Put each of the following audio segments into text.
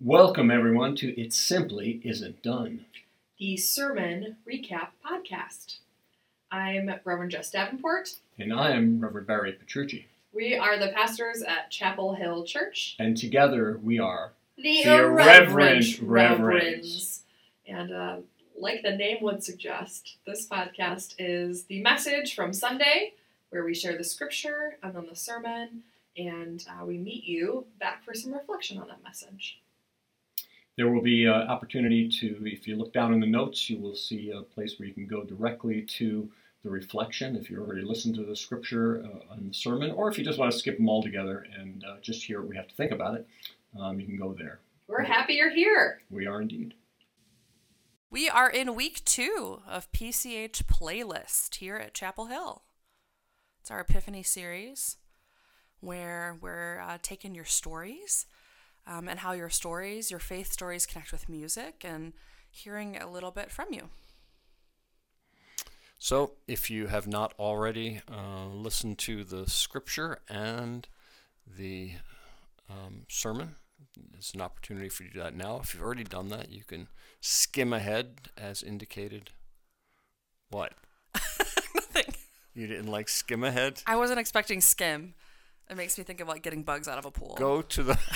Welcome, everyone, to It Simply Isn't Done. the Sermon Recap Podcast. I'm Reverend Jess Davenport. And I am Reverend Barry Petrucci. We are the pastors at Chapel Hill Church, And together we are the, The Irreverent Reverends. Reverends. And uh, like the name would suggest, this podcast is the message from Sunday, where we share the scripture and then the sermon, and uh, we meet you back for some reflection on that message. There will be uh, opportunity to, if you look down in the notes, you will see a place where you can go directly to the reflection if you already listened to the scripture uh, and the sermon, or if you just want to skip them all together and uh, just hear what we have to think about it, um, you can go there. We're happy you're here. We are indeed. We are in week two of PCH Playlist here at Chapel Hill. It's our Epiphany series where we're uh, taking your stories um, and how your stories, your faith stories, connect with music and hearing a little bit from you. So, if you have not already uh, listened to the scripture and the um, sermon, it's an opportunity for you to do that now. If you've already done that, you can skim ahead as indicated. What? Nothing. You didn't like skim ahead? I wasn't expecting skim. It makes me think of like getting bugs out of a pool. Go to the.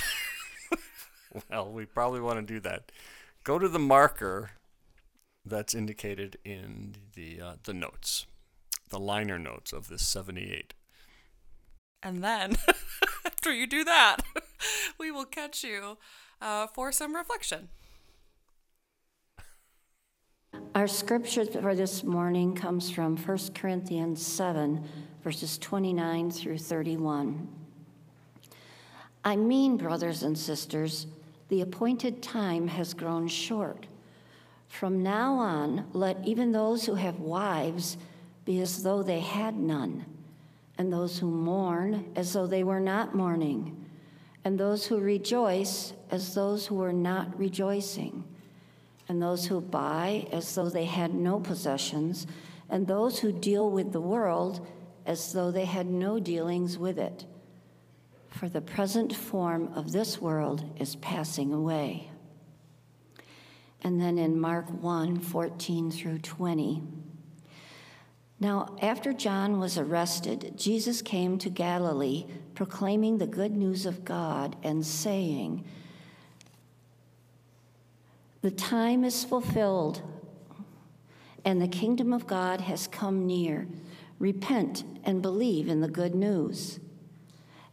well, we probably want to do that. Go to the marker that's indicated in the uh, the notes, the liner notes of this 78. And then, after you do that, we will catch you uh, for some reflection. Our scripture for this morning comes from 1 Corinthians 7, verses 29 through 31. I mean, brothers and sisters, the appointed time has grown short. From now on, let even those who have wives be as though they had none, and those who mourn as though they were not mourning, and those who rejoice as those who were not rejoicing and those who buy as though they had no possessions, and those who deal with the world as though they had no dealings with it. For the present form of this world is passing away. And then in Mark 1 14 through 20. Now, after John was arrested, Jesus came to Galilee, proclaiming the good news of God and saying, the time is fulfilled, and the kingdom of God has come near. Repent and believe in the good news.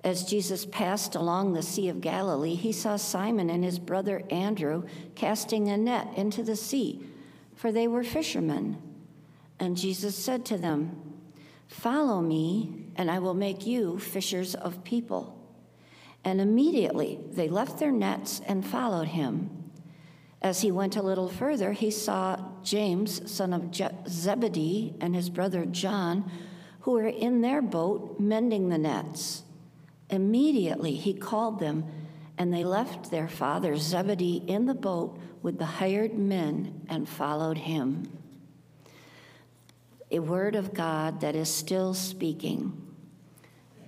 As Jesus passed along the Sea of Galilee, he saw Simon and his brother Andrew casting a net into the sea, for they were fishermen. And Jesus said to them, Follow me, and I will make you fishers of people. And immediately they left their nets and followed him. As he went a little further, he saw James, son of Je- Zebedee, and his brother John, who were in their boat mending the nets. Immediately he called them, and they left their father Zebedee in the boat with the hired men and followed him. A word of God that is still speaking.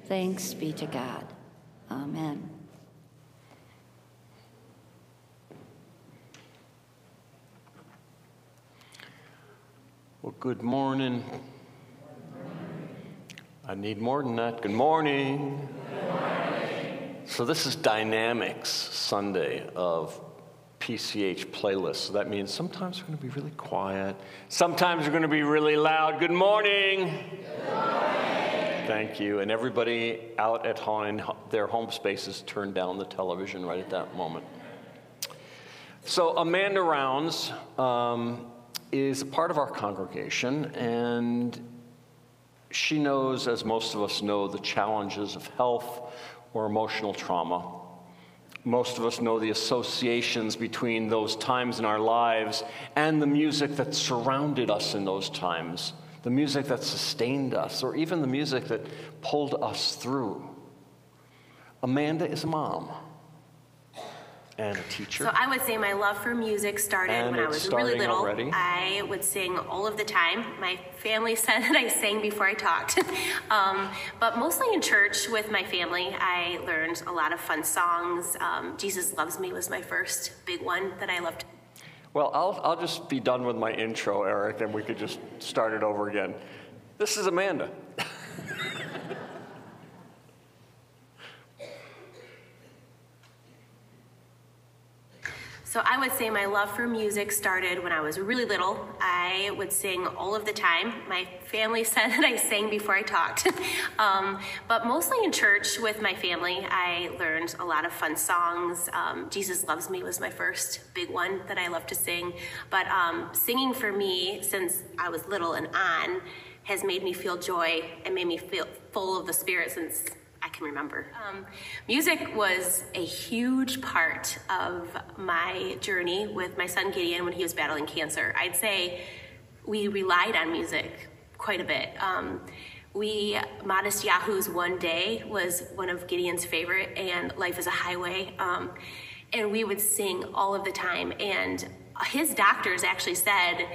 Thanks be to God. Amen. Well, good morning. I need more than that. Good morning. So, this is Dynamics Sunday of PCH playlist. So, that means sometimes we're going to be really quiet, sometimes we're going to be really loud. Good morning. Thank you. And everybody out at home, in their home spaces, turn down the television right at that moment. So, Amanda Rounds um, is a part of our congregation, and she knows, as most of us know, the challenges of health or emotional trauma. Most of us know the associations between those times in our lives and the music that surrounded us in those times, the music that sustained us, or even the music that pulled us through. Amanda is a mom and a teacher. So I would say my love for music started And when I was really little. already. I would sing all of the time. My family said that I sang before I talked. um, but mostly in church with my family, I learned a lot of fun songs. Um, Jesus Loves Me was my first big one that I loved. Well, I'll, I'll just be done with my intro, Eric, and we could just start it over again. This is Amanda. So I would say my love for music started when I was really little. I would sing all of the time. My family said that I sang before I talked. um, but mostly in church with my family, I learned a lot of fun songs. Um, Jesus Loves Me was my first big one that I love to sing. But um, singing for me, since I was little and on, has made me feel joy and made me feel full of the Spirit since I can remember. Um, music was a huge part of my journey with my son Gideon when he was battling cancer. I'd say we relied on music quite a bit. Um, we, Matisyahu's One Day was one of Gideon's favorite, and Life is a Highway. Um, and we would sing all of the time. And his doctors actually said,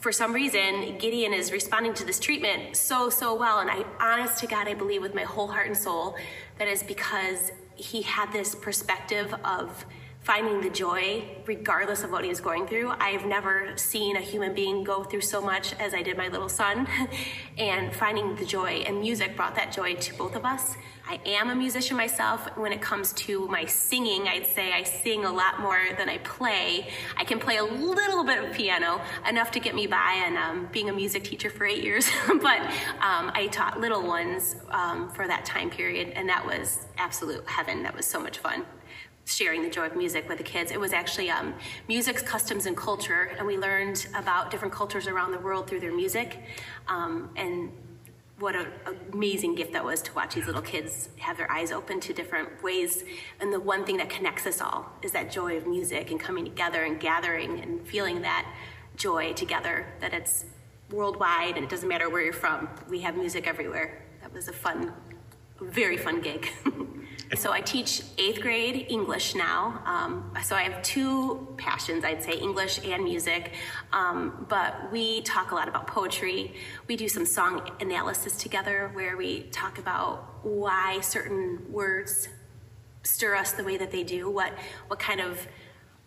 for some reason, Gideon is responding to this treatment so, so well. And I, honest to God, I believe with my whole heart and soul that is because he had this perspective of finding the joy regardless of what he was going through. I've never seen a human being go through so much as I did my little son, and finding the joy. And music brought that joy to both of us. I am a musician myself. When it comes to my singing, I'd say I sing a lot more than I play. I can play a little bit of piano, enough to get me by, and um, being a music teacher for eight years. but um, I taught little ones um, for that time period, and that was absolute heaven. That was so much fun sharing the joy of music with the kids. It was actually um, music's customs and culture, and we learned about different cultures around the world through their music. Um, and what an amazing gift that was to watch these little kids have their eyes open to different ways. And the one thing that connects us all is that joy of music and coming together and gathering and feeling that joy together, that it's worldwide and it doesn't matter where you're from. We have music everywhere. That was a fun, very fun gig. so I teach eighth grade English now. Um, so I have two passions, I'd say, English and music. Um, but we talk a lot about poetry. We do some song analysis together where we talk about why certain words stir us the way that they do, what, what kind of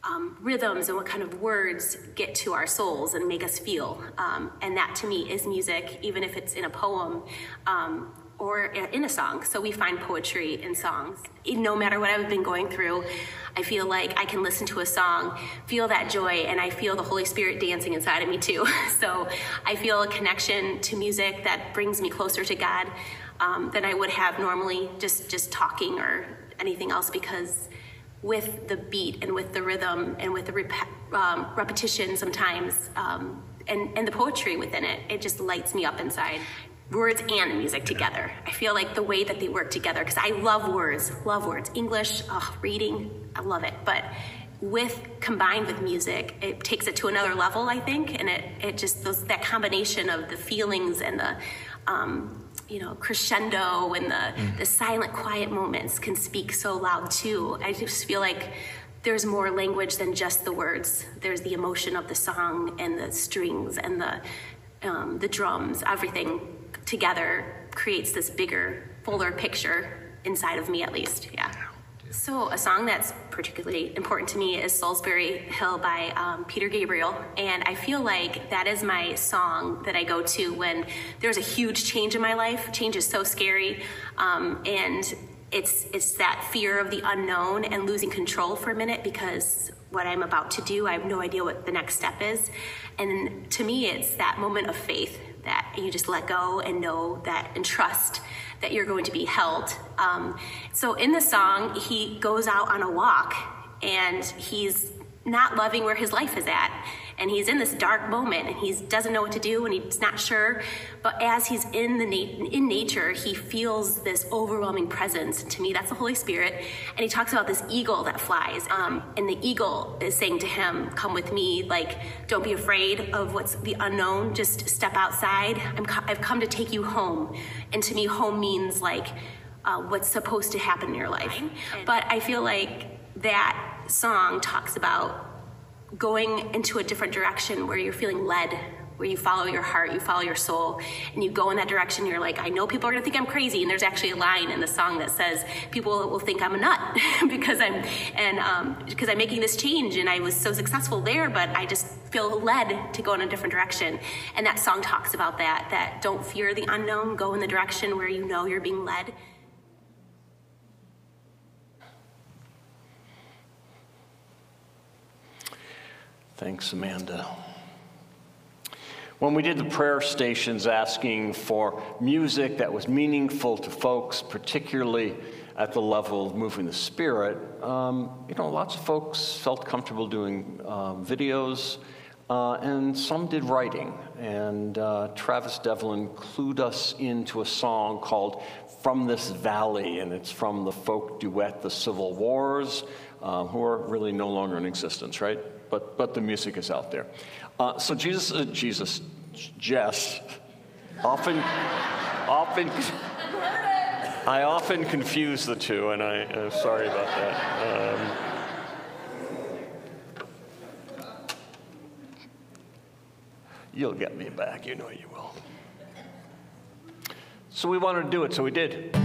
um, rhythms and what kind of words get to our souls and make us feel. Um, and that to me is music, even if it's in a poem um, or in a song. So we find poetry in songs. No matter what I've been going through, I feel like I can listen to a song, feel that joy, and I feel the Holy Spirit dancing inside of me too. so I feel a connection to music that brings me closer to God um, than I would have normally just, just talking or anything else because with the beat and with the rhythm and with the rep- um, repetition sometimes um, and, and the poetry within it, it just lights me up inside. Words and music together. I feel like the way that they work together, because I love words, love words. English, oh, reading, I love it. But with combined with music, it takes it to another level, I think, and it, it just those that combination of the feelings and the um, you know crescendo and the, the silent quiet moments can speak so loud too. I just feel like there's more language than just the words. There's the emotion of the song and the strings and the um, the drums, everything together creates this bigger, fuller picture inside of me, at least. Yeah. So, a song that's particularly important to me is Solsbury Hill by um, Peter Gabriel. And I feel like that is my song that I go to when there's a huge change in my life. Change is so scary. Um, and it's, it's that fear of the unknown and losing control for a minute because what I'm about to do, I have no idea what the next step is. And to me, it's that moment of faith that you just let go and know that and trust that you're going to be held. Um, so in the song, he goes out on a walk and he's not loving where his life is at. And he's in this dark moment and he doesn't know what to do and he's not sure. But as he's in the na- in nature, he feels this overwhelming presence. And to me, that's the Holy Spirit. And he talks about this eagle that flies. Um, and the eagle is saying to him, Come with me. Like, don't be afraid of what's the unknown. Just step outside. I'm co- I've come to take you home. And to me, home means like uh, what's supposed to happen in your life. But I feel like that song talks about going into a different direction where you're feeling led, where you follow your heart, you follow your soul, and you go in that direction. You're like, I know people are gonna think I'm crazy, and there's actually a line in the song that says people will think I'm a nut because I'm and um, because I'm making this change, and I was so successful there, but I just feel led to go in a different direction. And that song talks about that. That don't fear the unknown, go in the direction where you know you're being led. Thanks, Amanda. When we did the prayer stations asking for music that was meaningful to folks, particularly at the level of moving the spirit, um, you know, lots of folks felt comfortable doing um, videos, uh, and some did writing. And uh, Travis Devlin clued us into a song called From This Valley, and it's from the folk duet The Civil Wars, uh, who are really no longer in existence, right? But, but the music is out there. Uh, so Jesus, uh, Jesus, Jess, often, often, I often confuse the two, and I, am sorry about that. Um, you'll get me back, you know you will. So we wanted to do it, so we did.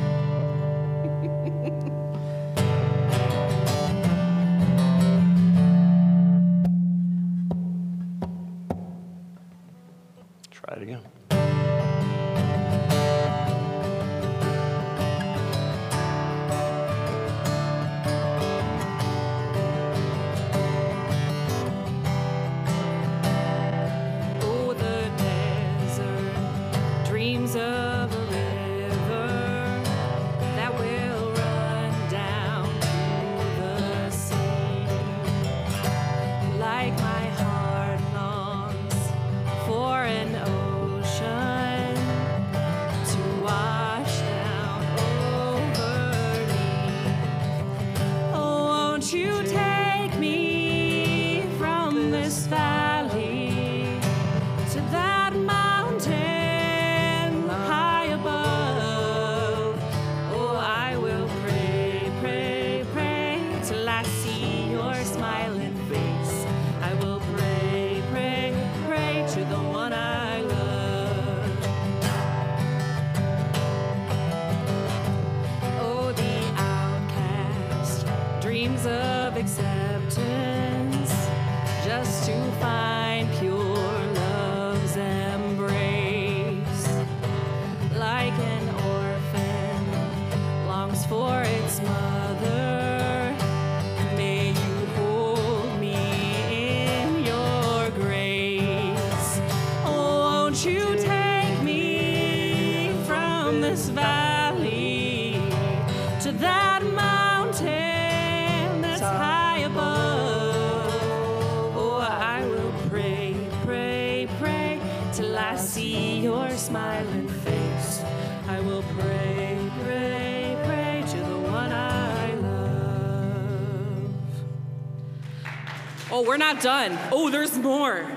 Oh, we're not done. Oh, there's more.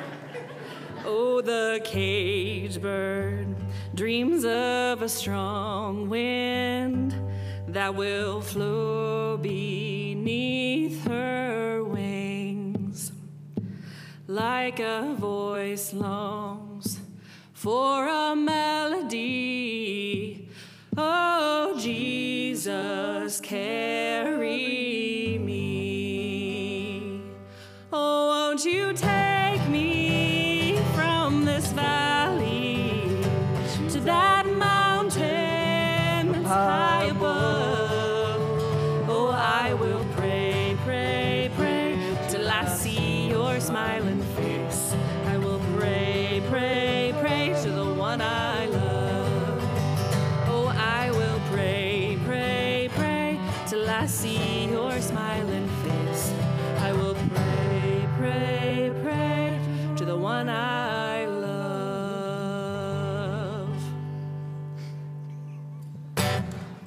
Oh, the cage bird dreams of a strong wind that will flow beneath her wings. Like a voice longs for a melody. Oh, Jesus, carry you take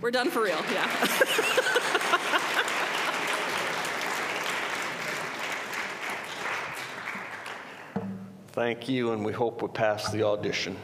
We're done for real, yeah. Thank you, and we hope we pass the audition.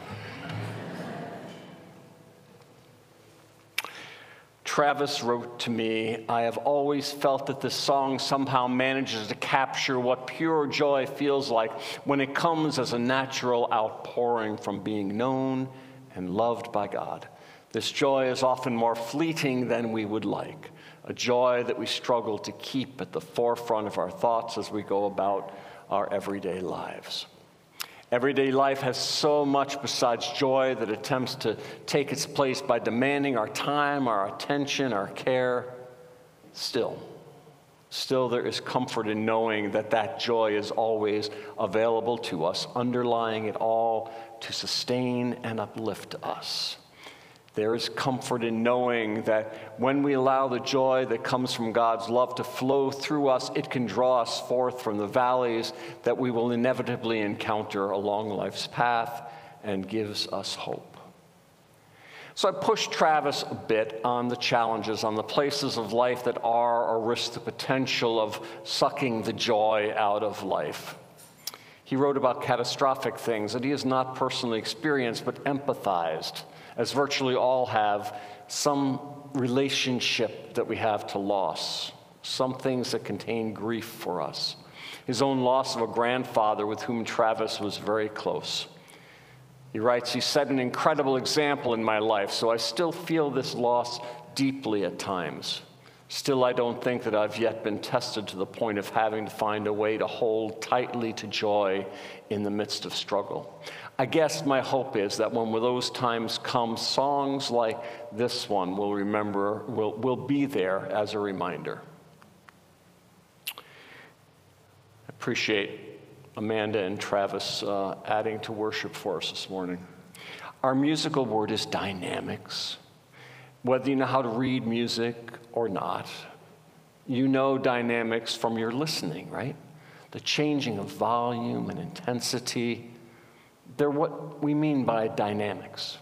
Travis wrote to me, I have always felt that this song somehow manages to capture what pure joy feels like when it comes as a natural outpouring from being known and loved by God. This joy is often more fleeting than we would like, a joy that we struggle to keep at the forefront of our thoughts as we go about our everyday lives. Everyday life has so much besides joy that attempts to take its place by demanding our time, our attention, our care. Still, still there is comfort in knowing that that joy is always available to us, underlying it all to sustain and uplift us. There is comfort in knowing that when we allow the joy that comes from God's love to flow through us, it can draw us forth from the valleys that we will inevitably encounter along life's path and gives us hope. So I pushed Travis a bit on the challenges, on the places of life that are or risk the potential of sucking the joy out of life. He wrote about catastrophic things that he has not personally experienced but empathized as virtually all have, some relationship that we have to loss, some things that contain grief for us. His own loss of a grandfather with whom Travis was very close. He writes, He set an incredible example in my life, so I still feel this loss deeply at times. Still, I don't think that I've yet been tested to the point of having to find a way to hold tightly to joy in the midst of struggle. I guess my hope is that when those times come, songs like this one will remember, will, will be there as a reminder. I appreciate Amanda and Travis uh, adding to worship for us this morning. Our musical word is dynamics. Whether you know how to read music or not, you know dynamics from your listening, right? The changing of volume and intensity they're what we mean by dynamics.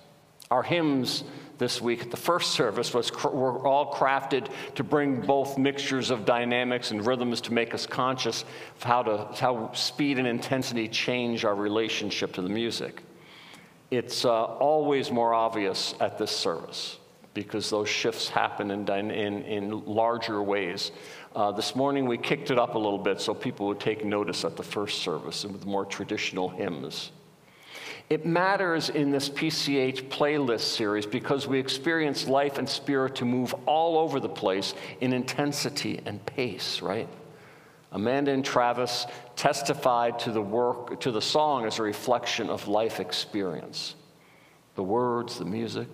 Our hymns this week the first service was were all crafted to bring both mixtures of dynamics and rhythms to make us conscious of how to how speed and intensity change our relationship to the music. It's uh, always more obvious at this service because those shifts happen in, in, in larger ways. Uh, this morning we kicked it up a little bit so people would take notice at the first service and with more traditional hymns. It matters in this PCH playlist series because we experience life and spirit to move all over the place in intensity and pace, right? Amanda and Travis testified to the work, to the song as a reflection of life experience. The words, the music,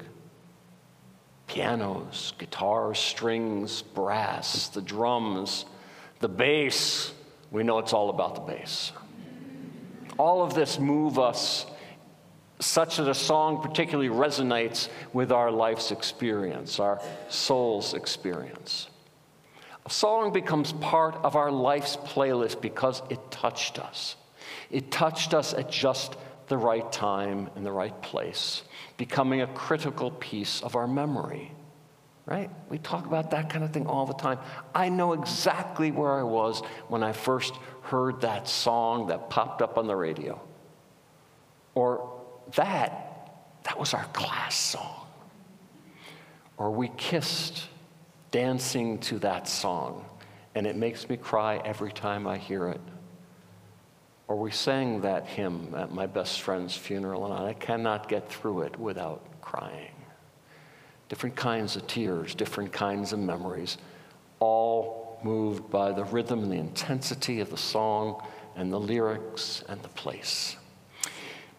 pianos, guitars, strings, brass, the drums, the bass. We know it's all about the bass. All of this move us such that a song particularly resonates with our life's experience, our soul's experience. A song becomes part of our life's playlist because it touched us. It touched us at just the right time and the right place, becoming a critical piece of our memory. Right? We talk about that kind of thing all the time. I know exactly where I was when I first heard that song that popped up on the radio. Or that, that was our class song. Or we kissed dancing to that song, and it makes me cry every time I hear it. Or we sang that hymn at my best friend's funeral, and I cannot get through it without crying. Different kinds of tears, different kinds of memories, all moved by the rhythm and the intensity of the song and the lyrics and the place.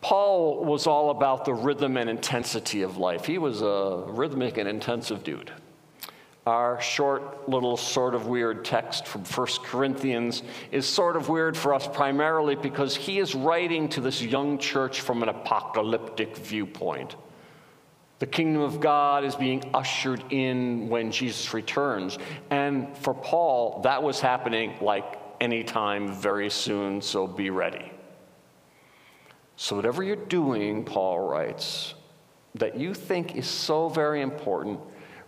Paul was all about the rhythm and intensity of life. He was a rhythmic and intensive dude. Our short, little, sort of weird text from 1 Corinthians is sort of weird for us primarily because he is writing to this young church from an apocalyptic viewpoint. The kingdom of God is being ushered in when Jesus returns. And for Paul, that was happening like anytime very soon, so be ready. So, whatever you're doing, Paul writes, that you think is so very important,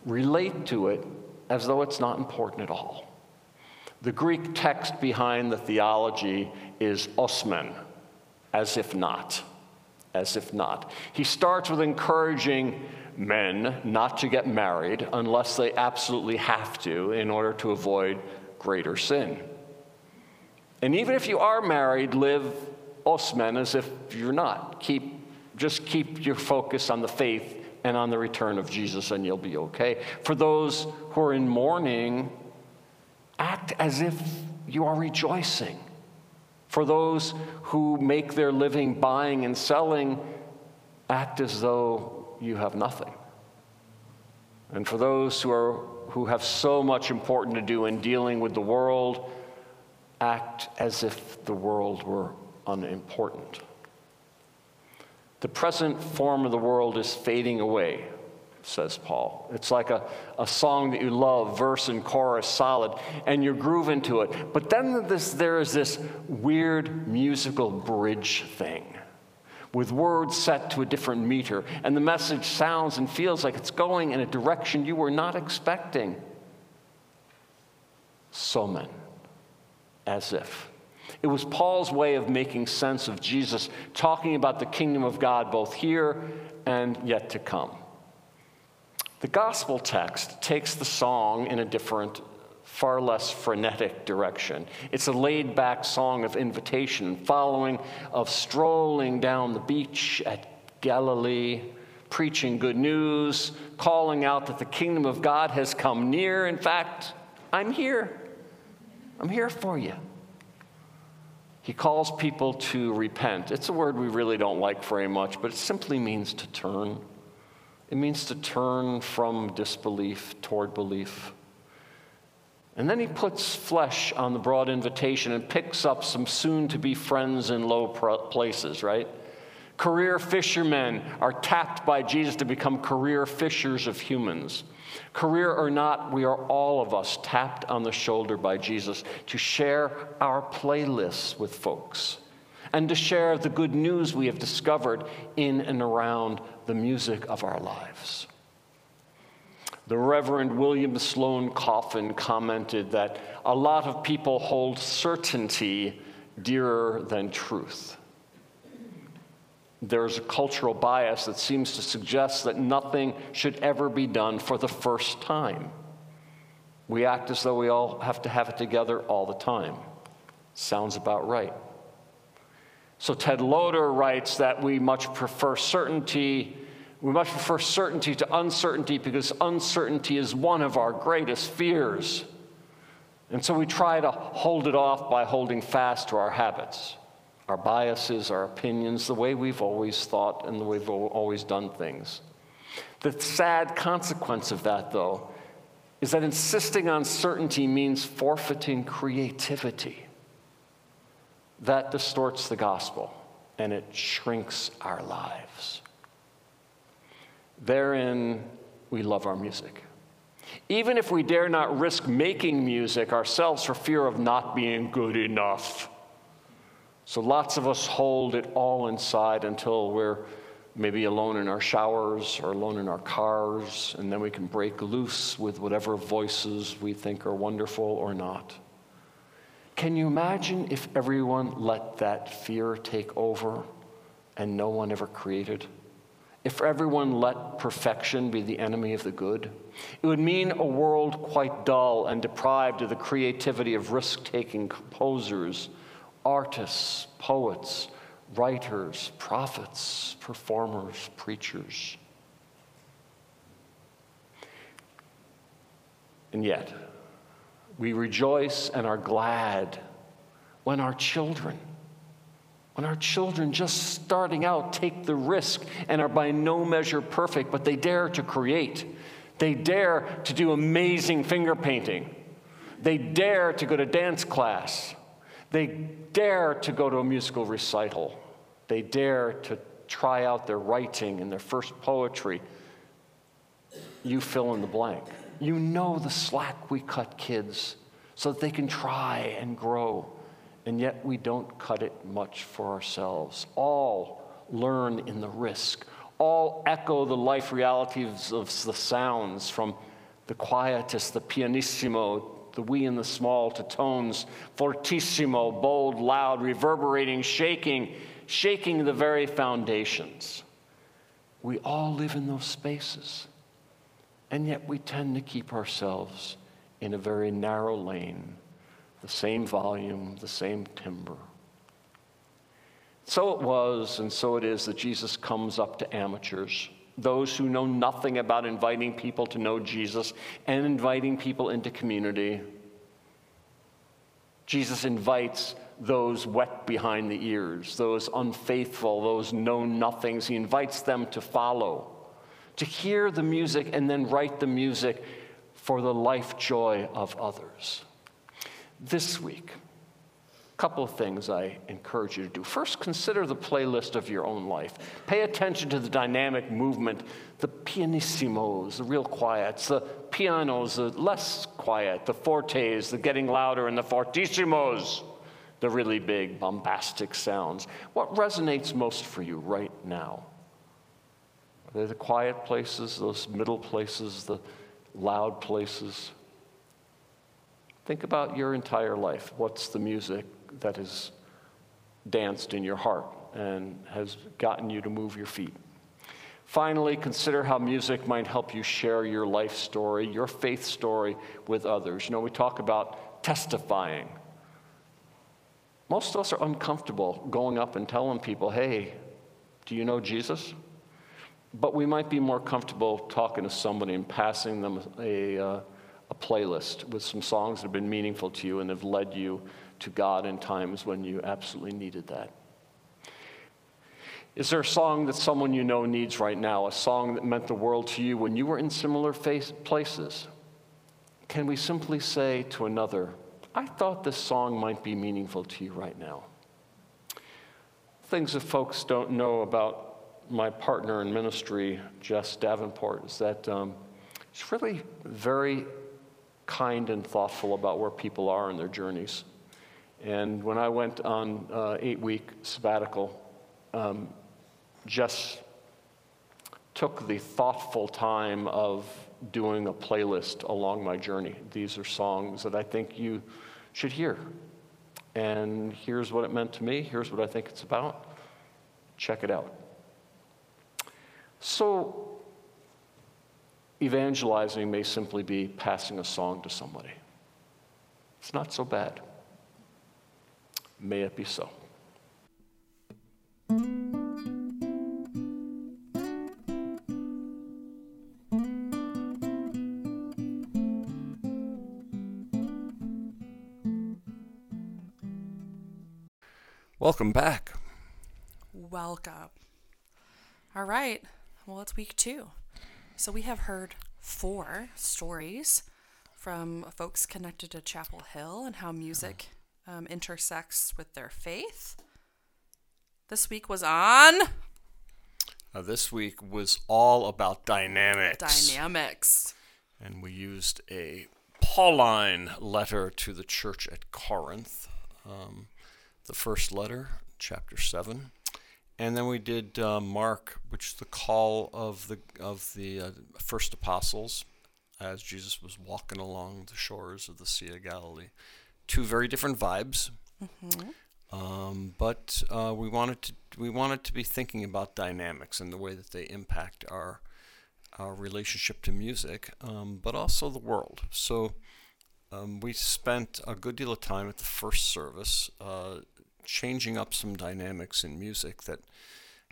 relate to it as though it's not important at all. The Greek text behind the theology is osmen, as if not, as if not. He starts with encouraging men not to get married unless they absolutely have to in order to avoid greater sin. And even if you are married, live os men as if you're not. Keep, just keep your focus on the faith and on the return of Jesus, and you'll be okay. For those who are in mourning, act as if you are rejoicing. For those who make their living buying and selling, act as though you have nothing. And for those who, are, who have so much important to do in dealing with the world, act as if the world were unimportant. The present form of the world is fading away, says Paul. It's like a, a song that you love, verse and chorus solid, and you groove into it. But then this, there is this weird musical bridge thing with words set to a different meter, and the message sounds and feels like it's going in a direction you were not expecting. Somen, as if. It was Paul's way of making sense of Jesus, talking about the kingdom of God both here and yet to come. The gospel text takes the song in a different, far less frenetic direction. It's a laid back song of invitation, following of strolling down the beach at Galilee, preaching good news, calling out that the kingdom of God has come near. In fact, I'm here. I'm here for you. He calls people to repent. It's a word we really don't like very much, but it simply means to turn. It means to turn from disbelief toward belief. And then he puts flesh on the broad invitation and picks up some soon to be friends in low places, right? Career fishermen are tapped by Jesus to become career fishers of humans. Career or not, we are all of us tapped on the shoulder by Jesus to share our playlists with folks and to share the good news we have discovered in and around the music of our lives. The Reverend William Sloane Coffin commented that a lot of people hold certainty dearer than truth there's a cultural bias that seems to suggest that nothing should ever be done for the first time. We act as though we all have to have it together all the time. Sounds about right. So Ted Loder writes that we much prefer certainty. We much prefer certainty to uncertainty because uncertainty is one of our greatest fears. And so we try to hold it off by holding fast to our habits our biases, our opinions, the way we've always thought and the way we've always done things. The sad consequence of that, though, is that insisting on certainty means forfeiting creativity. That distorts the gospel and it shrinks our lives. Therein, we love our music. Even if we dare not risk making music ourselves for fear of not being good enough so lots of us hold it all inside until we're maybe alone in our showers or alone in our cars, and then we can break loose with whatever voices we think are wonderful or not. Can you imagine if everyone let that fear take over and no one ever created? If everyone let perfection be the enemy of the good? It would mean a world quite dull and deprived of the creativity of risk taking composers artists, poets, writers, prophets, performers, preachers. And yet, we rejoice and are glad when our children, when our children just starting out take the risk and are by no measure perfect, but they dare to create. They dare to do amazing finger painting. They dare to go to dance class. They dare to go to a musical recital. They dare to try out their writing and their first poetry. You fill in the blank. You know the slack we cut kids so that they can try and grow, and yet we don't cut it much for ourselves. All learn in the risk. All echo the life realities of the sounds from the quietus, the pianissimo, the wee and the small to tones fortissimo, bold, loud, reverberating, shaking, shaking the very foundations. We all live in those spaces. And yet we tend to keep ourselves in a very narrow lane, the same volume, the same timbre. So it was, and so it is, that Jesus comes up to amateurs, those who know nothing about inviting people to know Jesus and inviting people into community. Jesus invites those wet behind the ears, those unfaithful, those know nothings. He invites them to follow, to hear the music and then write the music for the life joy of others. This week, couple of things I encourage you to do. First, consider the playlist of your own life. Pay attention to the dynamic movement, the pianissimos, the real quiets, the pianos, the less quiet, the fortes, the getting louder, and the fortissimos the really big, bombastic sounds. What resonates most for you right now? Are they the quiet places, those middle places, the loud places? Think about your entire life. What's the music that has danced in your heart and has gotten you to move your feet? Finally, consider how music might help you share your life story, your faith story with others. You know, we talk about testifying. Most of us are uncomfortable going up and telling people, hey, do you know Jesus? But we might be more comfortable talking to somebody and passing them a, uh, a playlist with some songs that have been meaningful to you and have led you to God in times when you absolutely needed that. Is there a song that someone you know needs right now, a song that meant the world to you when you were in similar face, places? Can we simply say to another, I thought this song might be meaningful to you right now. Things that folks don't know about my partner in ministry, Jess Davenport, is that um, she's really very kind and thoughtful about where people are in their journeys. And when I went on uh, eight week sabbatical, um, Jess took the thoughtful time of doing a playlist along my journey. These are songs that I think you should hear. And here's what it meant to me. Here's what I think it's about. Check it out. So, evangelizing may simply be passing a song to somebody. It's not so bad. May it be so. Welcome back. Welcome. All right. Well, it's week two. So we have heard four stories from folks connected to Chapel Hill and how music um, intersects with their faith. This week was on Uh, this week was all about dynamics. dynamics. And we used a Pauline letter to the church at Corinth, um, the first letter, chapter 7. And then we did uh, Mark, which is the call of the, of the uh, first apostles as Jesus was walking along the shores of the Sea of Galilee. Two very different vibes. Um, but uh, we wanted to we wanted to be thinking about dynamics and the way that they impact our our relationship to music, um, but also the world. So um, we spent a good deal of time at the first service uh, changing up some dynamics in music. That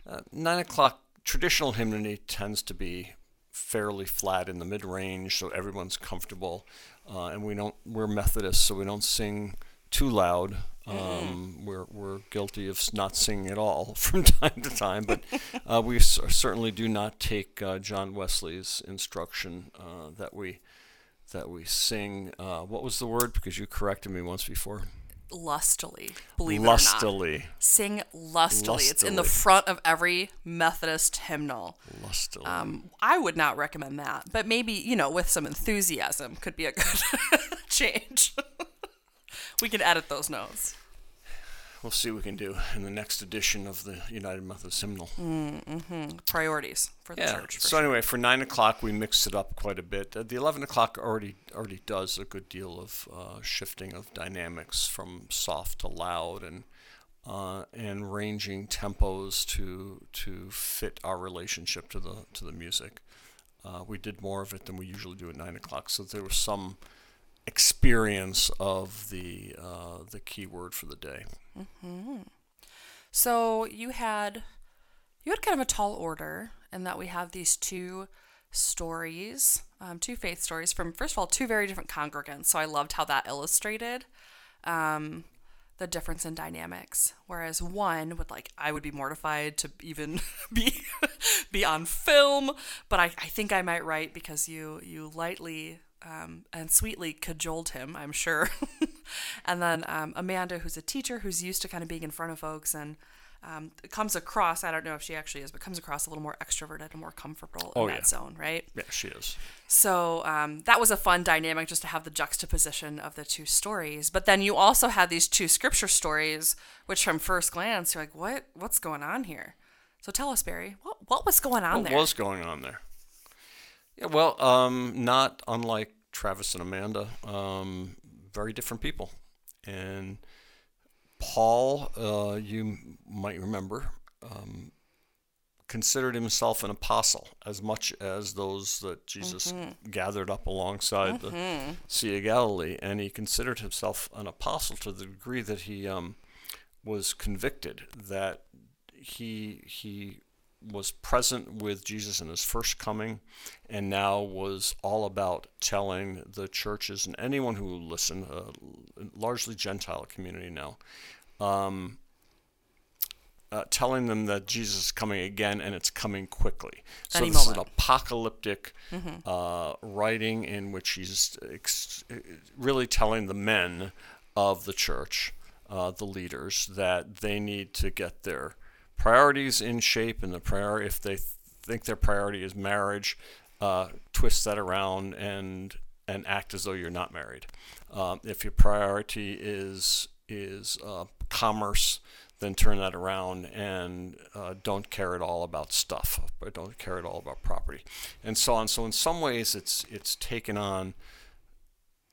uh, nine o'clock traditional hymnody tends to be fairly flat in the mid range, so everyone's comfortable, uh, and we don't we're Methodists, so we don't sing too loud. Um, we're, we're guilty of not singing at all from time to time, but uh, we s- certainly do not take uh, John Wesley's instruction uh, that we that we sing. Uh, what was the word? Because you corrected me once before. Lustily, believe it or not. Sing lustily. It's in the front of every Methodist hymnal. lustily. Um, I would not recommend that, but maybe you know, with some enthusiasm, could be a good change. we can edit those notes. We'll see what we can do in the next edition of the United Methodist Hymnal. Priorities for the Yeah. church. For so anyway, for nine o'clock we mixed it up quite a bit. Uh, the eleven o'clock already already does a good deal of uh, shifting of dynamics from soft to loud, and uh, and ranging tempos to to fit our relationship to the to the music. Uh, we did more of it than we usually do at nine o'clock, so there was some experience of the uh, the key word for the day. So you had you had kind of a tall order in that we have these two stories, um, two faith stories from first of all two very different congregants. So I loved how that illustrated um, the difference in dynamics. Whereas one would like I would be mortified to even be be on film, but I, I think I might write because you you lightly um, and sweetly cajoled him, I'm sure. and then um, Amanda, who's a teacher who's used to kind of being in front of folks and um, comes across, I don't know if she actually is, but comes across a little more extroverted and more comfortable in Oh, that yeah. zone, right? Yeah, she is. So um, that was a fun dynamic just to have the juxtaposition of the two stories. But then you also had these two scripture stories, which from first glance, you're like, what? What's going on here? So tell us, Barry, what, what was going on What there? What was going on there? Yeah, well, um, not unlike Travis and Amanda, um, very different people. And Paul, uh, you might remember, um, considered himself an apostle as much as those that Jesus gathered up alongside the Sea of Galilee. And he considered himself an apostle to the degree that he um, was convicted that he he was present with Jesus in his first coming and now was all about telling the churches and anyone who listened, listen, uh, largely Gentile community now, um, uh, telling them that Jesus is coming again and it's coming quickly. So Any this is an moment. apocalyptic uh, writing in which he's ex- really telling the men of the church, uh, the leaders, that they need to get their priorities in shape and the prior if they think their priority is marriage, uh, twist that around and and act as though you're not married. Um, if your priority is is uh, commerce, then turn that around and uh, don't care at all about stuff, but don't care at all about property, and so on. So in some ways, it's it's taken on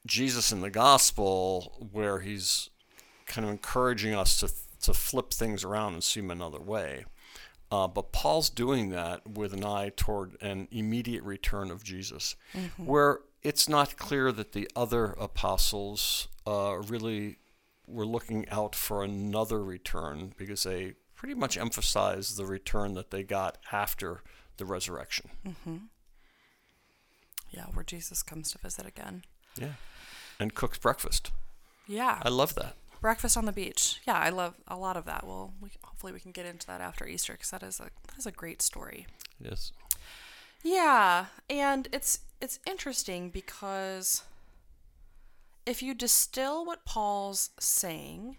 Jesus in the gospel, where he's kind of encouraging us to to flip things around and see them another way. Uh, but Paul's doing that with an eye toward an immediate return of Jesus, where it's not clear that the other apostles uh, really were looking out for another return because they pretty much emphasize the return that they got after the resurrection. yeah, where Jesus comes to visit again. Yeah. And cooks breakfast. Yeah, I love that. Breakfast on the beach. Yeah, I love a lot of that. Well, we, hopefully we can get into that after Easter because that is a that is a great story. Yes. Yeah, and it's it's interesting because if you distill what Paul's saying,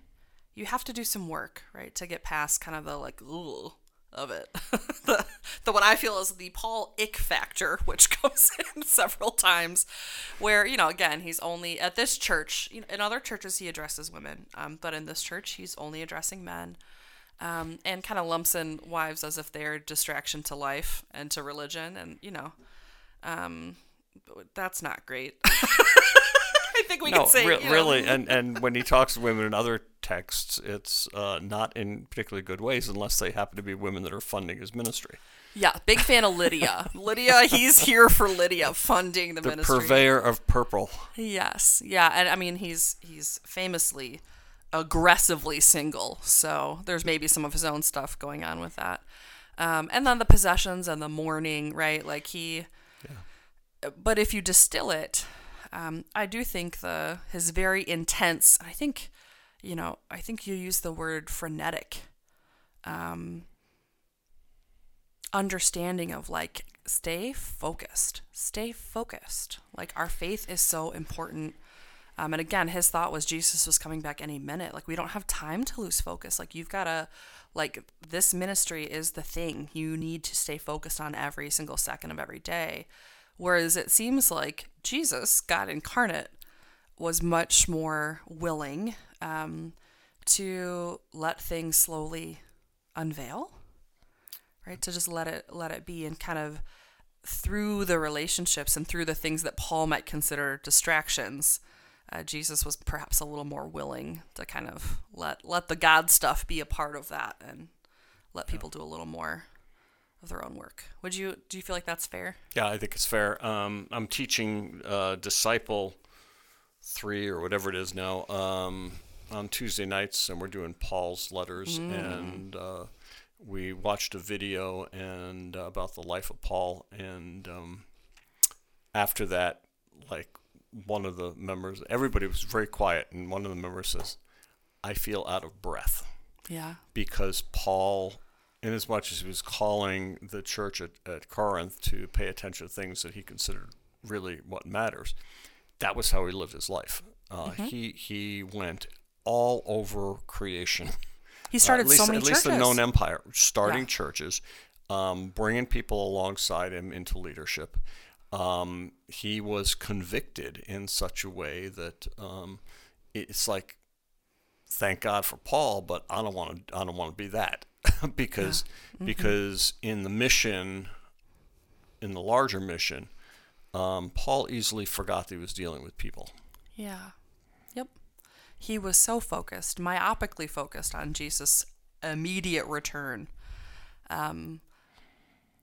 you have to do some work, right, to get past kind of the like ooh of it. the the what I feel is the Paul ick factor, which comes in several times, where you know again he's only at this church. You know, in other churches he addresses women, um, but in this church he's only addressing men um, and kind of lumps in wives as if they're distraction to life and to religion, and you know, um, that's not great. I think we no, can say re- you know, really, and and when he talks to women in other texts, it's uh, not in particularly good ways, unless they happen to be women that are funding his ministry. yeah, big fan of Lydia. Lydia, he's here for Lydia, funding the, ministry. The ministry. purveyor of purple. Yes, yeah, and I mean he's he's famously aggressively single, so there's maybe some of his own stuff going on with that. Um, and then the possessions and the mourning, right? Like he. Yeah. But if you distill it, um, I do think the his very intense. I think, you know, I think you use the word frenetic. Um, understanding of like stay focused stay focused. Like our faith is so important. Um, and again his thought was jesus was coming back any minute. Like we don't have time to lose focus. Like you've got to like this ministry is the thing. You need to stay focused on every single second of every day. Whereas it seems like jesus god incarnate was much more willing um, to let things slowly unveil right to just let it let it be and kind of through the relationships and through the things that paul might consider distractions uh, Jesus was perhaps a little more willing to kind of let let the God stuff be a part of that and let people do a little more of their own work. Would you do you feel like that's fair? Yeah, I think it's fair. Um, I'm teaching uh, disciple three or whatever it is now um, on Tuesday nights, and we're doing Paul's letters, and uh, we watched a video and uh, about the life of Paul, and um, after that, like one of the members, everybody was very quiet, and one of the members says, "I feel out of breath." Yeah. because Paul, in as much as he was calling the church at, at Corinth to pay attention to things that he considered really what matters, that was how he lived his life. Uh, He he went all over creation. He started Uh, least, so many at least the known empire, starting Yeah. churches, um, bringing people alongside him into leadership. Um, he was convicted in such a way that um, it's like, thank God for Paul, but I don't want to. I don't want to be that because Mm-hmm. because in the mission, in the larger mission, um, Paul easily forgot that he was dealing with people. Yeah. Yep. He was so focused, myopically focused on Jesus' immediate return. Um,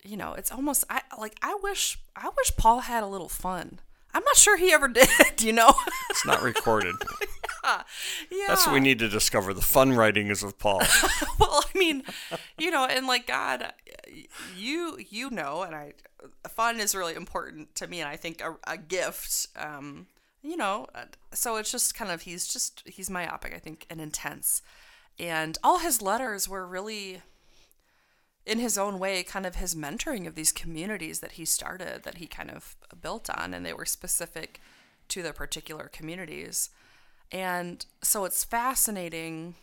you know, it's almost I like I wish I wish Paul had a little fun. I'm not sure he ever did, you know. It's not recorded. yeah. That's what we need to discover. The fun writing is of Paul. well, I mean, you know, and like God, you you know, and I, fun is really important to me, and I think a, a gift, um, you know, uh, so it's just kind of he's just he's myopic, I think, and intense, and all his letters were really. In his own way, kind of his mentoring of these communities that he started, that he kind of built on, and they were specific to the particular communities. And so it's fascinating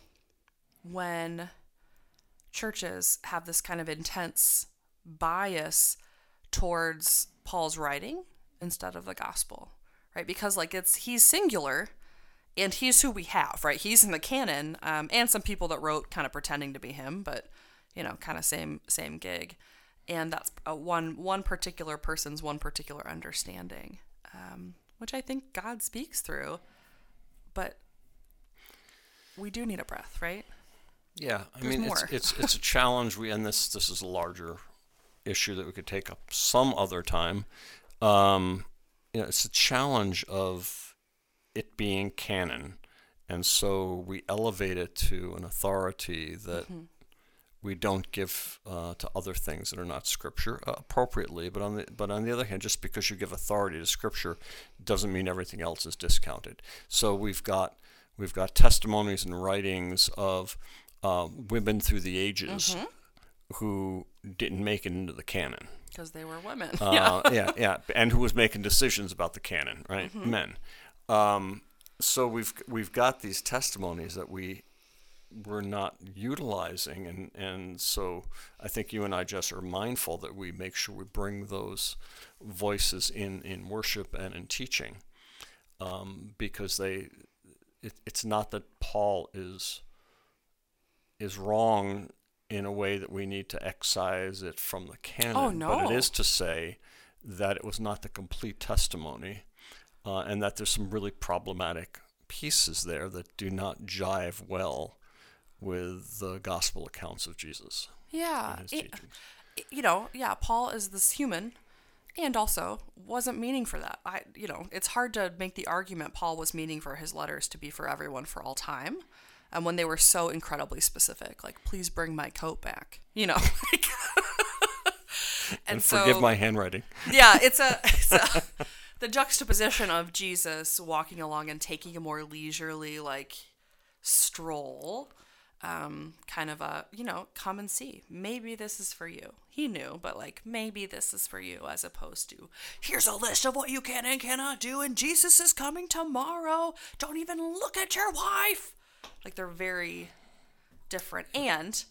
when churches have this kind of intense bias towards Paul's writing instead of the gospel, right? Because like it's he's singular and he's who we have, right? He's in the canon, um, and some people that wrote kind of pretending to be him, but you know, kind of same same gig, and that's a one one particular person's one particular understanding, um, which I think God speaks through, but we do need a breath, right? Yeah, I There's mean more. it's it's it's a challenge. We and this this is a larger issue that we could take up some other time. Um, you know, it's a challenge of it being canon, and so we elevate it to an authority that we don't give uh, to other things that are not scripture uh, appropriately. But on the but on the other hand, just because you give authority to scripture doesn't mean everything else is discounted. So we've got we've got testimonies and writings of uh, women through the ages who didn't make it into the canon. Because they were women. Uh, yeah, yeah, and who was making decisions about the canon, right? Men. Um, so we've we've got these testimonies that we we're not utilizing, and and so I think you and I just are mindful that we make sure we bring those voices in in worship and in teaching, um, because they it, it's not that Paul is is wrong in a way that we need to excise it from the canon. Oh, But it is to say that it was not the complete testimony, uh, and that there's some really problematic pieces there that do not jive well with the gospel accounts of Jesus yeah. it- you know, yeah, Paul is this human and also wasn't meaning for that. I you know, it's hard to make the argument Paul was meaning for his letters to be for everyone for all time. And when they were so incredibly specific, like please bring my coat back. You know, like and, And so forgive my handwriting. yeah, it's a, it's a the juxtaposition of Jesus walking along and taking a more leisurely like stroll, um, kind of a you know come and see. Maybe this is for you. He knew, but like maybe this is for you, as opposed to here's a list of what you can and cannot do, and Jesus is coming tomorrow. Don't even look at your wife. Like they're very different, and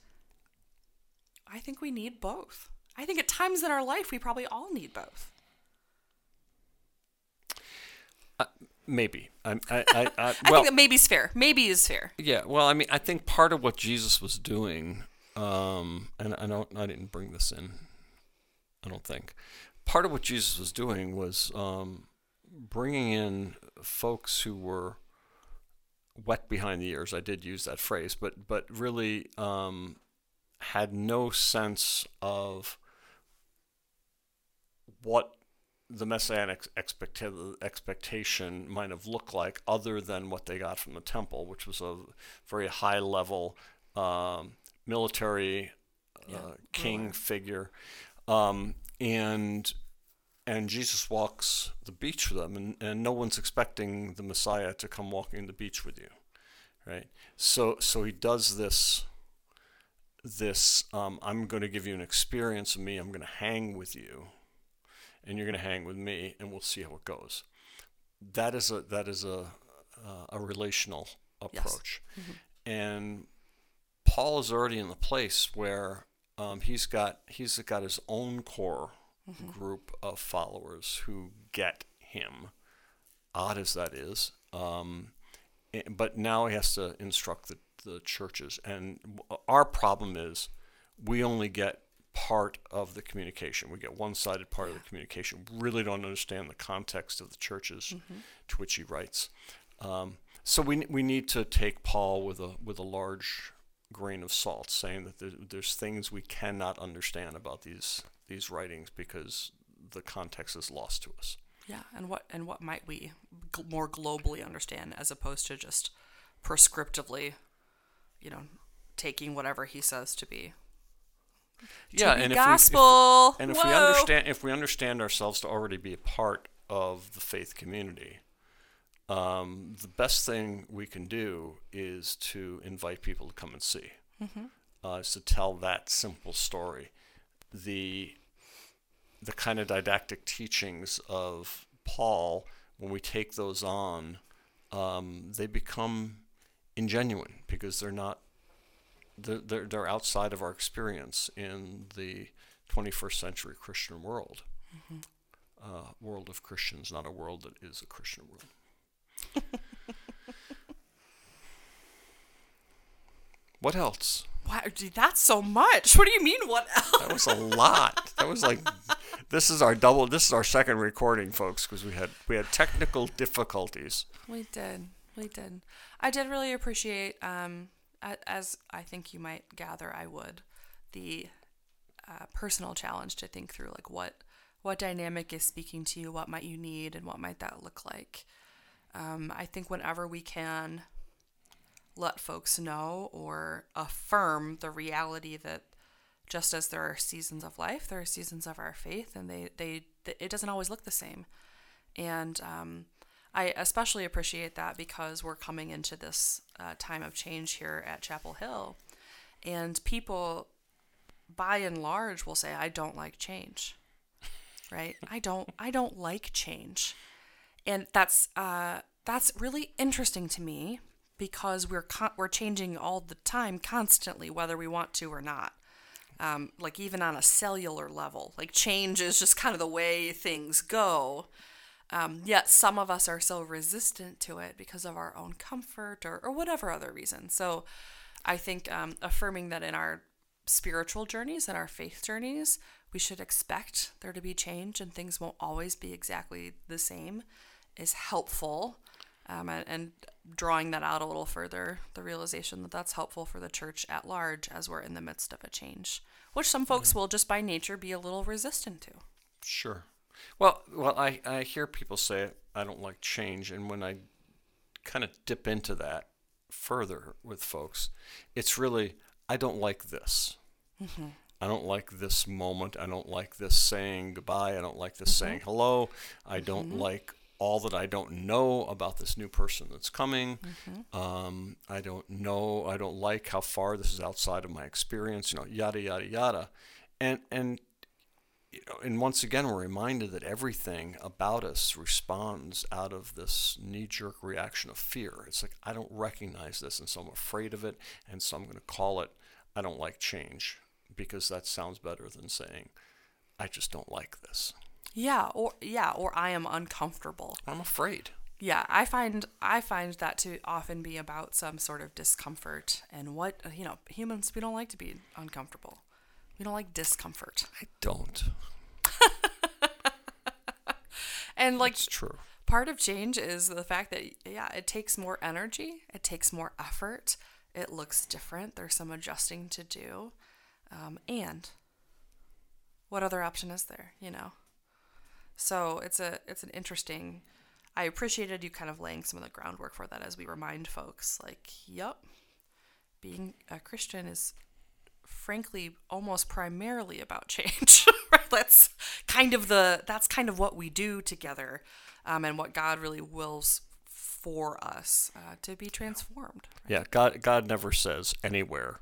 I think we need both. I think at times in our life we probably all need both. Maybe. I, I, I, I, well, think that maybe is fair. Maybe is fair. Yeah, well, I mean, I think part of what Jesus was doing, um, and I don't, I didn't bring this in. I don't think. Part of what Jesus was doing was um, bringing in folks who were wet behind the ears. I did use that phrase, but but really um, had no sense of what the messianic expecta- expectation might have looked like, other than what they got from the temple, which was a very high level um, military uh, Yeah, king figure, um, and and Jesus walks the beach with them, and, and no one's expecting the Messiah to come walking the beach with you, right? So so he does this. This um, I'm going to give you an experience of me. I'm going to hang with you, and you're going to hang with me, and we'll see how it goes. That is a that is a uh, a relational Yes. approach, and Paul is already in the place where um, he's got he's got his own core group of followers who get him, odd as that is. Um, eh, but now he has to instruct the, the churches, and our problem is we only get part of the communication. We get one-sided part of the communication. We really don't understand the context of the churches to which he writes. Um, so we we need to take Paul with a with a large grain of salt, saying that there, there's things we cannot understand about these these writings because the context is lost to us. Yeah, and what and what might we gl- more globally understand as opposed to just prescriptively, you know, taking whatever he says to be Yeah, to be and gospel. if we, if, and if we understand if we understand ourselves to already be a part of the faith community, um, the best thing we can do is to invite people to come and see. Uh, is to tell that simple story. The the kind of didactic teachings of Paul, when we take those on, um, they become ingenuine because they're not they're, they're, they're outside of our experience in the 21st century Christian world. Uh, world of Christians, not a world that is a Christian world. what else? Wow, dude, that's so much. What do you mean? What else? That was a lot. That was like, this is our double. This is our second recording, folks, because we had we had technical difficulties. We did. We did. I did really appreciate, um, as I think you might gather, I would, the uh, personal challenge to think through like what what dynamic is speaking to you, what might you need, and what might that look like. Um, I think whenever we can let folks know or affirm the reality that just as there are seasons of life, there are seasons of our faith, and they they it doesn't always look the same. And um, I especially appreciate that because we're coming into this uh, time of change here at Chapel Hill, and people, by and large, will say, "I don't like change." Right? I don't. I don't like change, and that's uh, that's really interesting to me because we're con- we're changing all the time, constantly, whether we want to or not um, like even on a cellular level. Like change is just kind of the way things go. Um, yet some of us are so resistant to it because of our own comfort or, or whatever other reason. So I think um, affirming that in our spiritual journeys and our faith journeys, we should expect there to be change and things won't always be exactly the same is helpful. Um, and, and drawing that out a little further, the realization that that's helpful for the church at large as we're in the midst of a change, which some folks will just by nature be a little resistant to. Sure. Well, well, I, I hear people say I don't like change, and when I kind of dip into that further with folks, it's really I don't like this. Mm-hmm. I don't like this moment. I don't like this saying goodbye. I don't like this saying mm-hmm. hello. I don't mm-hmm. like all that I don't know about this new person that's coming. Um, I don't know. I don't like how far this is outside of my experience. You know, yada yada yada, and and you know, and once again, we're reminded that everything about us responds out of this knee-jerk reaction of fear. It's like I don't recognize this, and so I'm afraid of it, and so I'm going to call it I don't like change because that sounds better than saying I just don't like this. Yeah, or yeah, or I am uncomfortable. I'm afraid. Yeah, I find I find that to often be about some sort of discomfort and what you know, humans we don't like to be uncomfortable. We don't like discomfort. I don't. And like It's true. part of change is the fact that yeah, it takes more energy, it takes more effort, it looks different. There's some adjusting to do, um, and what other option is there? You know. So it's a it's an interesting. I appreciated you kind of laying some of the groundwork for that as we remind folks, like, yep, being a Christian is frankly almost primarily about change. right? That's kind of the that's kind of what we do together, um, and what God really wills for us uh, to be transformed. Yeah, God God never says anywhere.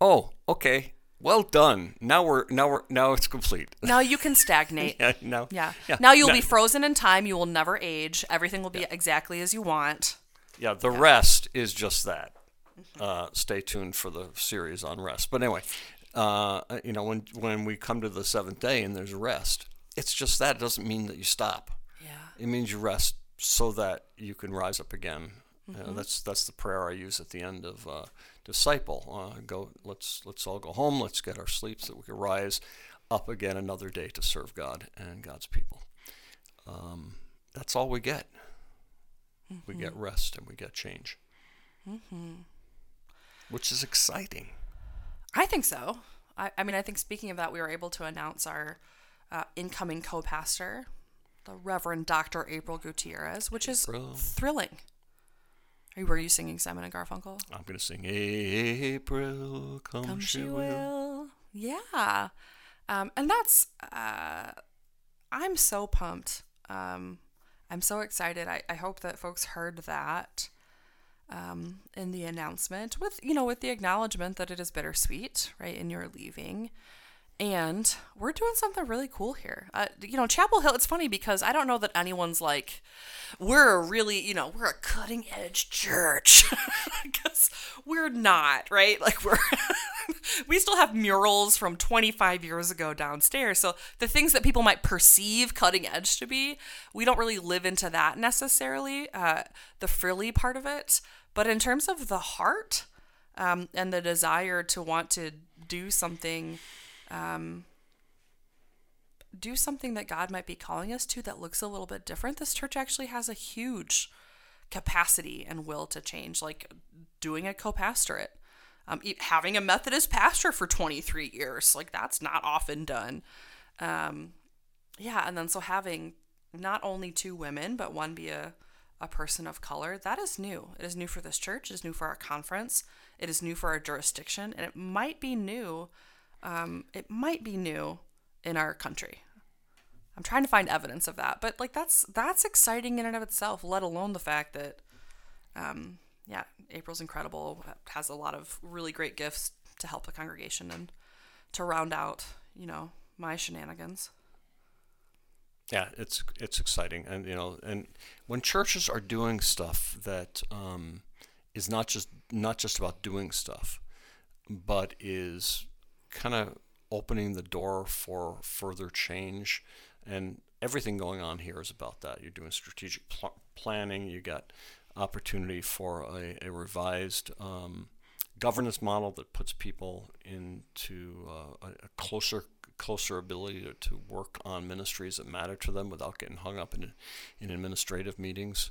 Oh, okay. Well done. Now we're now we're now it's complete. Now you can stagnate. yeah, now. Yeah. Yeah. Now you'll be frozen in time. You will never age. Everything will be exactly as you want. Yeah, the rest is just that. Uh, stay tuned for the series on rest. But anyway, uh, you know, when when we come to the seventh day and there's rest, it's just that. It doesn't mean that you stop. Yeah. It means you rest so that you can rise up again. Uh, that's that's the prayer I use at the end of uh, disciple. Uh, go, let's let's all go home. Let's get our sleep so that we can rise up again another day to serve God and God's people. Um, that's all we get. We get rest and we get change, which is exciting. I think so. I, I mean, I think speaking of that, we were able to announce our uh, incoming co pastor, the Reverend Dr. April Gutierrez, which is April. thrilling. Were you singing Simon and Garfunkel? I'm gonna sing April, come, Come she, she will. will. Yeah. Um, and that's, uh, I'm so pumped. Um, I'm so excited. I, I hope that folks heard that um, in the announcement with, you know, with the acknowledgement that it is bittersweet, right, in your leaving. And we're doing something really cool here. Uh, you know, Chapel Hill, it's funny because I don't know that anyone's like, we're a really, you know, we're a cutting edge church. Because we're not, right? Like, we're, we still have murals from 25 years ago downstairs. So the things that people might perceive cutting edge to be, we don't really live into that necessarily, uh, the frilly part of it. But in terms of the heart um, and the desire to want to do something do something that God might be calling us to that looks a little bit different, this church actually has a huge capacity and will to change, like doing a co pastorate. Um, having a Methodist pastor for 23 years, like that's not often done. Um, yeah, and then so having not only two women, but one be a, a person of color, that is new. It is new for this church, it is new for our conference, it is new for our jurisdiction, and it might be new um, it might be new in our country. I'm trying to find evidence of that, but like that's that's exciting in and of itself. Let alone the fact that, um, yeah, April's incredible. Has a lot of really great gifts to help the congregation and to round out, you know, my shenanigans. Yeah, it's it's exciting, and you know, and when churches are doing stuff that um, is not just not just about doing stuff, but is kind of opening the door for further change, and everything going on here is about that. You're doing strategic pl- planning. You got opportunity for a, a revised um, governance model that puts people into uh, a, closer closer ability to, to work on ministries that matter to them without getting hung up in in administrative meetings.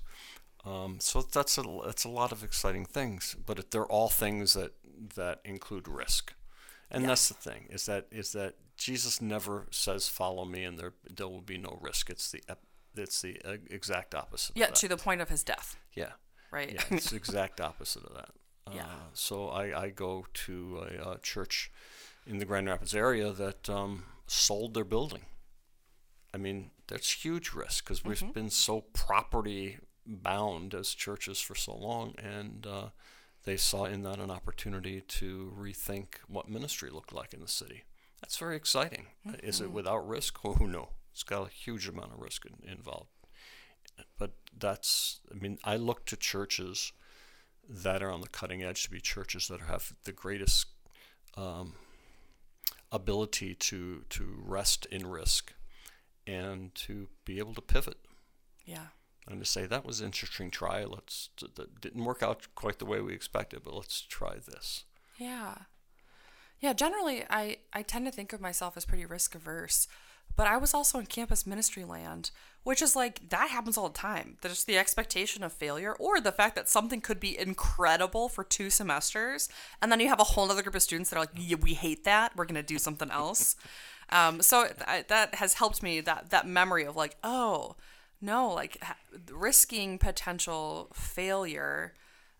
Um, so that's a that's a lot of exciting things, but they're all things that that include risk, and that's the thing is that is that Jesus never says follow me and there there will be no risk. It's the it's the uh, exact opposite. Yeah, of that. to the point of his death, yeah right? yeah, it's the exact opposite of that. Yeah. Uh, so I, I go to a, uh church in the Grand Rapids area that um, sold their building. I mean, that's huge risk because we've been so property bound as churches for so long, and uh, they saw in that an opportunity to rethink what ministry looked like in the city. That's very exciting. Uh, Is it without risk? Oh no, it's got a huge amount of risk in, involved. But that's, I mean, I look to churches that are on the cutting edge to be churches that have the greatest um, ability to to rest in risk and to be able to pivot yeah. And to say that was an interesting try. Let's that didn't work out quite the way we expected, but let's try this. Yeah. Yeah, generally I I tend to think of myself as pretty risk averse, but I was also in campus ministry land, which is like that happens all the time. There's the expectation of failure or the fact that something could be incredible for two semesters, and then you have a whole other group of students that are like, yeah, we hate that. We're gonna do something else. um, so that has helped me that that memory of like, oh no, like risking potential failure.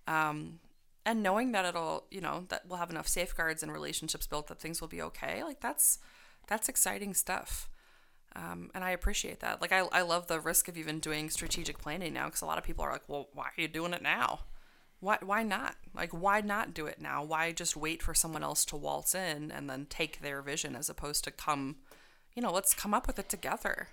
Um, and knowing that it'll you know that we'll have enough safeguards and relationships built that things will be okay like that's that's exciting stuff. Um, and i appreciate that. Like I, I love the risk of even doing strategic planning now because a lot of people are like well why are you doing it now? Why, why not? Like why not do it now? Why just wait for someone else to waltz in and then take their vision as opposed to come you know let's come up with it together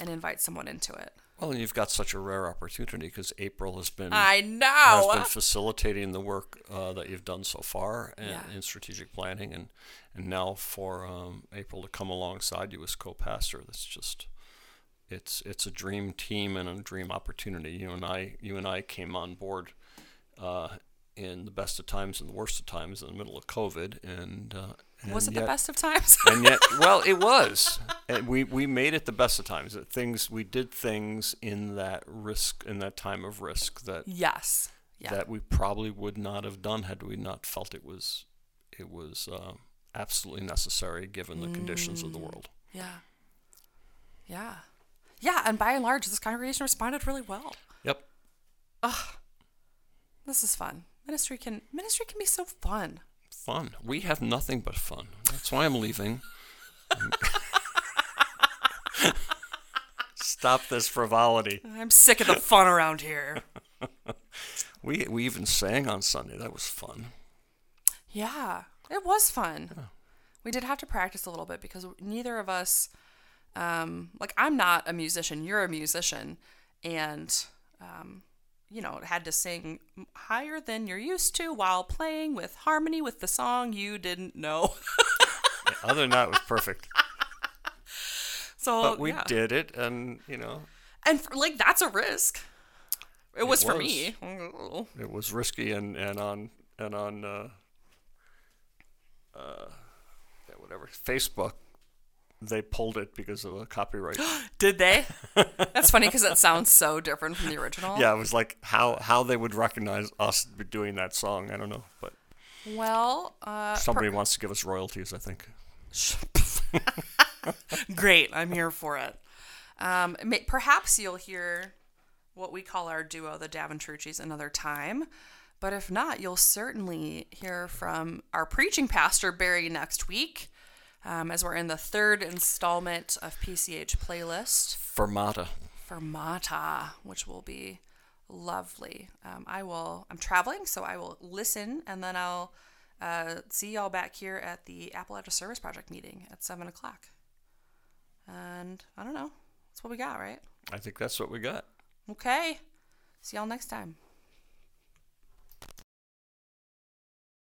and invite someone into it Well, and you've got such a rare opportunity because April has been i know has been facilitating the work uh, that you've done so far in, Yeah. in strategic planning, and and now for um, April to come alongside you as co-pastor, that's just it's it's a dream team and a dream opportunity. You and I you and I came on board uh, in the best of times and the worst of times in the middle of COVID, and, uh, and was it the best of times and yet, well, it was. And we, we made it the best of times. Things we did things in that risk in that time of risk that yes yeah that we probably would not have done had we not felt it was it was uh, absolutely necessary given the conditions of the world. Yeah. Yeah. Yeah, and by and large, this congregation responded really well. Yep. Ugh, This is fun. Ministry can ministry can be so fun. Fun. We have nothing but fun. That's why I'm leaving. Stop this frivolity. I'm sick of the fun around here. We we even sang on Sunday. That was fun. Yeah, it was fun. We did have to practice a little bit because neither of us, um, like I'm not a musician. You're a musician, and um, you know had to sing higher than you're used to while playing with harmony with the song you didn't know. Other than that, it was perfect. so But we yeah. did it, and you know, and for, like that's a risk. It was for me. it was risky and, and on and on uh, uh, yeah, whatever Facebook they pulled it because of a copyright Did they? That's funny because it sounds so different from the original. yeah it was like how how they would recognize us doing that song I don't know but Well, uh, somebody wants to give us royalties I think great. I'm here for it. Um, may- perhaps you'll hear what we call our duo, the Daventrucci's, another time. But if not, you'll certainly hear from our preaching pastor, Barry, next week, um, as we're in the third installment of PCH playlist. Fermata Fermata, which will be lovely. Um, I will. I'm traveling, so I will listen, and then I'll uh, see y'all back here at the Appalachia Service Project meeting at seven o'clock. And I don't know. That's what we got, right? I think that's what we got Okay. See y'all next time.